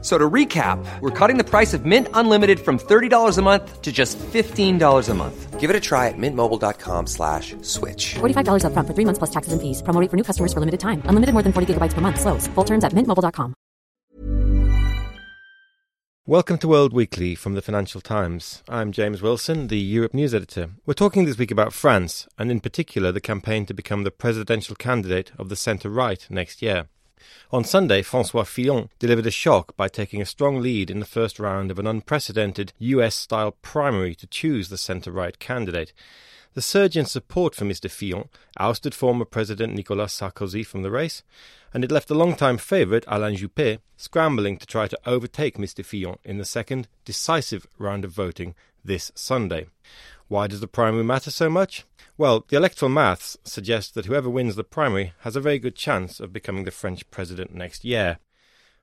So to recap, we're cutting the price of Mint Unlimited from $30 a month to just $15 a month. Give it a try at mintmobile.com slash switch. $45 up front for three months plus taxes and fees. Promo rate for new customers for limited time. Unlimited more than 40 gigabytes per month. Slows. Full terms at mintmobile.com. Welcome to World Weekly from the Financial Times. I'm James Wilson, the Europe News Editor. We're talking this week about France, and in particular the campaign to become the presidential candidate of the centre-right next year. On Sunday, Francois Fillon delivered a shock by taking a strong lead in the first round of an unprecedented US style primary to choose the centre right candidate. The surge in support for Mr. Fillon ousted former President Nicolas Sarkozy from the race, and it left the long-time favourite Alain Juppé scrambling to try to overtake Mr. Fillon in the second, decisive round of voting this Sunday. Why does the primary matter so much? Well, the electoral maths suggest that whoever wins the primary has a very good chance of becoming the French president next year.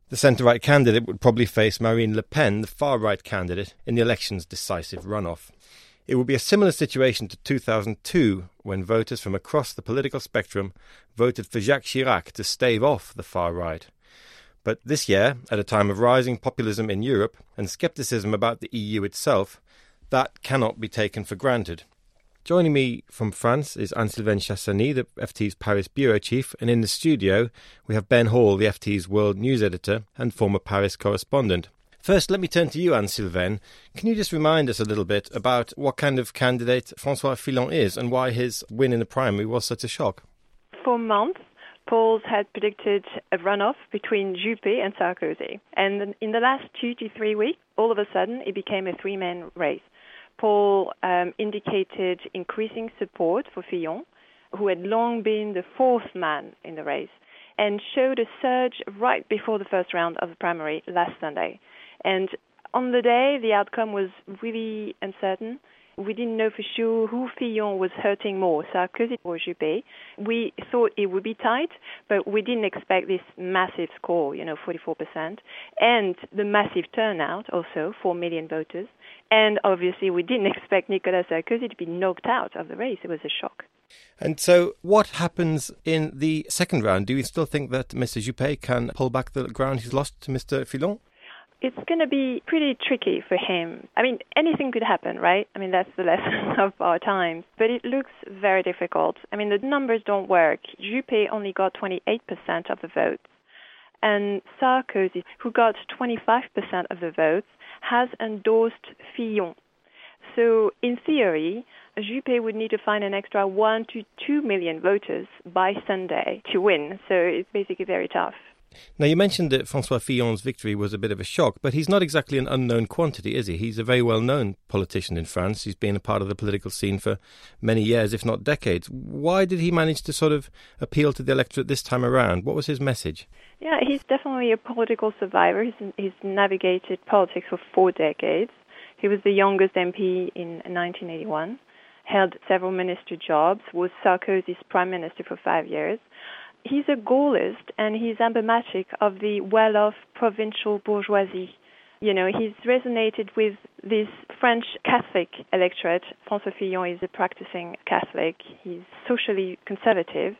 The centre right candidate would probably face Marine Le Pen, the far right candidate, in the election's decisive runoff. It would be a similar situation to 2002, when voters from across the political spectrum voted for Jacques Chirac to stave off the far right. But this year, at a time of rising populism in Europe and scepticism about the EU itself, that cannot be taken for granted. Joining me from France is Anne-Sylvaine Chassany, the FT's Paris bureau chief, and in the studio we have Ben Hall, the FT's world news editor and former Paris correspondent. First, let me turn to you, Anne-Sylvaine. Can you just remind us a little bit about what kind of candidate Francois Fillon is and why his win in the primary was such a shock? For months, polls had predicted a runoff between Juppé and Sarkozy. And in the last two to three weeks, all of a sudden, it became a three man race. Paul um, indicated increasing support for Fillon, who had long been the fourth man in the race, and showed a surge right before the first round of the primary last Sunday. And on the day, the outcome was really uncertain. We didn't know for sure who Fillon was hurting more, Sarkozy or Juppé. We thought it would be tight, but we didn't expect this massive score, you know, 44%, and the massive turnout, also 4 million voters. And obviously, we didn't expect Nicolas Sarkozy to be knocked out of the race. It was a shock. And so, what happens in the second round? Do you still think that Mr. Juppé can pull back the ground he's lost to Mr. Fillon? It's going to be pretty tricky for him. I mean, anything could happen, right? I mean, that's the lesson of our times. But it looks very difficult. I mean, the numbers don't work. Juppé only got 28% of the votes. And Sarkozy, who got 25% of the votes, has endorsed Fillon. So, in theory, Juppé would need to find an extra 1 to 2 million voters by Sunday to win. So, it's basically very tough. Now, you mentioned that Francois Fillon's victory was a bit of a shock, but he's not exactly an unknown quantity, is he? He's a very well known politician in France. He's been a part of the political scene for many years, if not decades. Why did he manage to sort of appeal to the electorate this time around? What was his message? Yeah, he's definitely a political survivor. He's, he's navigated politics for four decades. He was the youngest MP in 1981, held several minister jobs, was Sarkozy's prime minister for five years he's a Gaullist and he's emblematic of the well-off provincial bourgeoisie. You know, he's resonated with this French Catholic electorate. François Fillon is a practicing Catholic. He's socially conservative.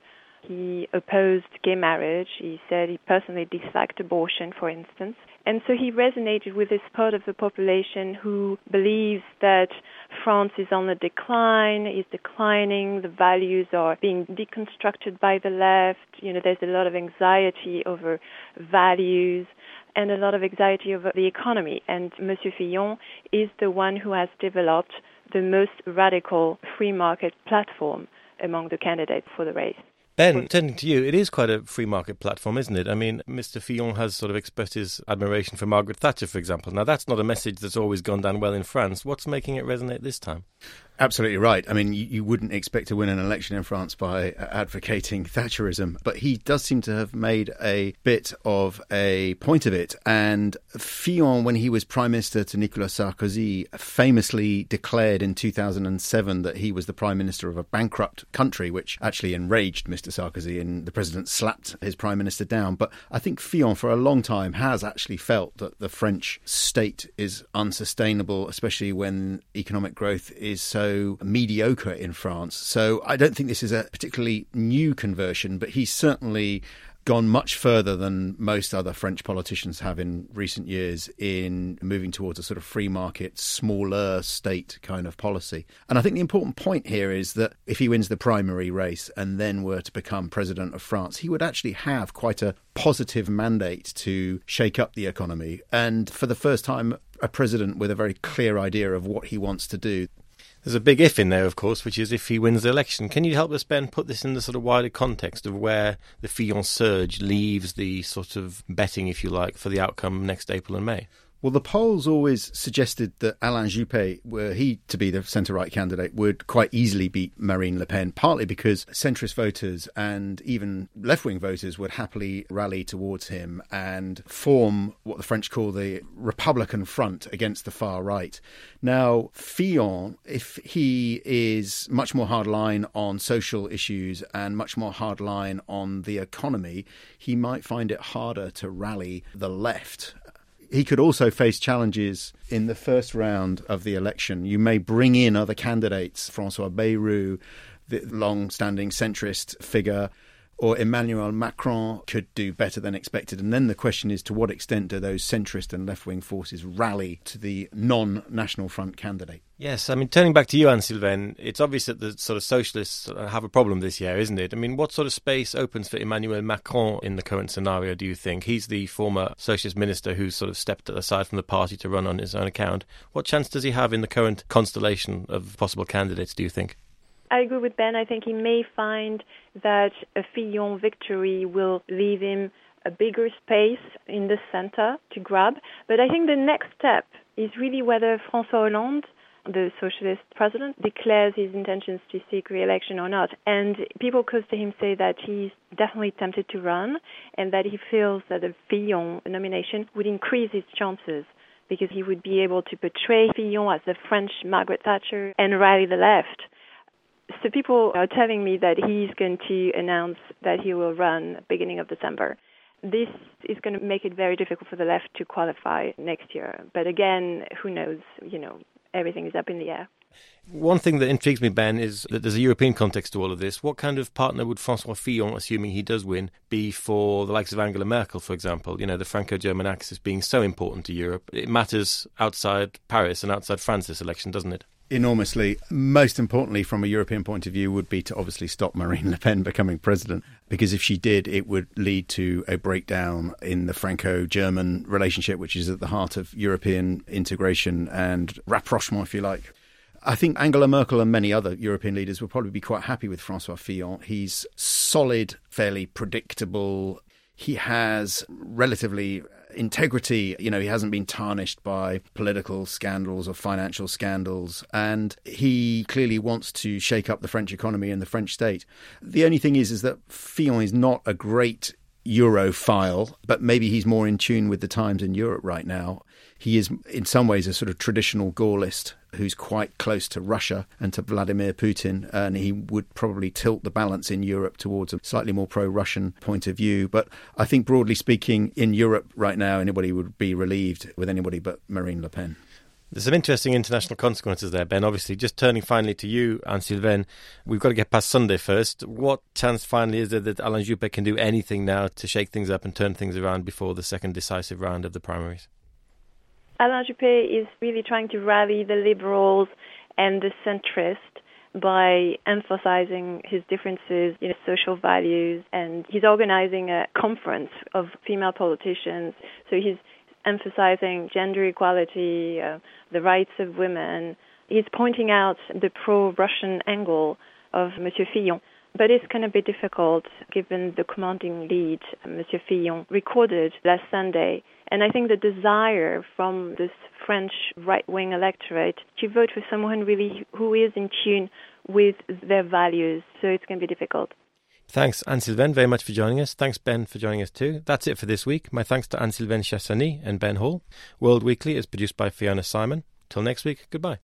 He opposed gay marriage. He said he personally disliked abortion, for instance. And so he resonated with this part of the population who believes that France is on the decline, is declining, the values are being deconstructed by the left. You know, there's a lot of anxiety over values and a lot of anxiety over the economy. And Monsieur Fillon is the one who has developed the most radical free market platform among the candidates for the race. Ben, turning to you, it is quite a free market platform, isn't it? I mean, Mr. Fillon has sort of expressed his admiration for Margaret Thatcher, for example. Now, that's not a message that's always gone down well in France. What's making it resonate this time? Absolutely right. I mean, you, you, wouldn't expect to win an election in France by advocating Thatcherism, but he does seem to have made a bit of a point of it. And Fillon, when he was prime minister to Nicolas Sarkozy, famously declared in 2007 that he was the prime minister of a bankrupt country, which actually enraged Mr. Sarkozy, and the president slapped his prime minister down. But I think Fillon, for a long time, has actually felt that the French state is unsustainable, especially when economic growth is so mediocre in France. So I don't think this is a particularly new conversion, but he's certainly gone much further than most other French politicians have in recent years in moving towards a sort of free market, smaller state kind of policy. And I think the important point here is that if he wins the primary race and then were to become president of France, he would actually have quite a positive mandate to shake up the economy. And for the first time, a president with a very clear idea of what he wants to do. There's a big if in there, of course, which is if he wins the election. Can you help us, Ben, put this in the sort of wider context of where the Fillon surge leaves the sort of betting, if you like, for the outcome next April and May? Well, the polls always suggested that Alain Juppé, were he to be the centre right candidate, would quite easily beat Marine Le Pen, partly because centrist voters and even left wing voters would happily rally towards him and form what the French call the Republican front against the far right. Now, Fillon, if he is much more hardline on social issues and much more hardline on the economy, he might find it harder to rally the left he could also face challenges in the first round of the election. You may bring in other candidates, Francois Bayrou, the long standing centrist figure, or Emmanuel Macron could do better than expected. And then the question is to what extent do those centrist and left wing forces rally to the non National Front candidate? Yes, I mean, turning back to you, Anne Sylvaine, it's obvious that the sort of socialists uh, have a problem this year, isn't it? I mean, what sort of space opens for Emmanuel Macron in the current scenario, do you think? He's the former socialist minister who's sort of stepped aside from the party to run on his own account. What chance does he have in the current constellation of possible candidates, do you think? I agree with Ben. I think he may find that a Fillon victory will leave him a bigger space in the center to grab. But I think the next step is really whether François Hollande, the socialist president, declares his intentions to seek re-election or not. And people close to him say that he's definitely tempted to run and that he feels that a Fillon nomination would increase his chances because he would be able to portray Fillon as the French Margaret Thatcher and rally the left. So people are telling me that he's going to announce that he will run beginning of December. This is going to make it very difficult for the left to qualify next year. But again, who knows? You know, everything is up in the air. One thing that intrigues me, Ben, is that there's a European context to all of this. What kind of partner would Francois Fillon, assuming he does win, be for the likes of Angela Merkel, for example? You know, the Franco German axis being so important to Europe. It matters outside Paris and outside France this election, doesn't it? Enormously. Most importantly, from a European point of view, would be to obviously stop Marine Le Pen becoming president, because if she did, it would lead to a breakdown in the Franco German relationship, which is at the heart of European integration and rapprochement, if you like. I think Angela Merkel and many other European leaders will probably be quite happy with Francois Fillon. He's solid, fairly predictable. He has relatively integrity. You know, he hasn't been tarnished by political scandals or financial scandals, and he clearly wants to shake up the French economy and the French state. The only thing is, is that Fillon is not a great Europhile, but maybe he's more in tune with the times in Europe right now. He is, in some ways, a sort of traditional Gaullist who's quite close to Russia and to Vladimir Putin, and he would probably tilt the balance in Europe towards a slightly more pro Russian point of view. But I think, broadly speaking, in Europe right now, anybody would be relieved with anybody but Marine Le Pen. There's some interesting international consequences there, Ben. Obviously, just turning finally to you, Anne Sylvaine, we've got to get past Sunday first. What chance finally is there that Alain Juppé can do anything now to shake things up and turn things around before the second decisive round of the primaries? Alain Juppé is really trying to rally the liberals and the centrists by emphasizing his differences in social values and he's organizing a conference of female politicians. So he's emphasizing gender equality uh, the rights of women. He's pointing out the pro-russian angle of monsieur fillon. But it's going to be difficult given the commanding lead monsieur fillon recorded last sunday And I think the desire from this French right-wing electorate to vote for someone really who is in tune with their values. So it's going to be difficult. Thanks, Anne Sylvaine, very much for joining us. Thanks, Ben, for joining us too. That's it for this week. My thanks to Anne Sylvaine Chassany and Ben Hall. World Weekly is produced by Fiona Simon. Till next week, goodbye.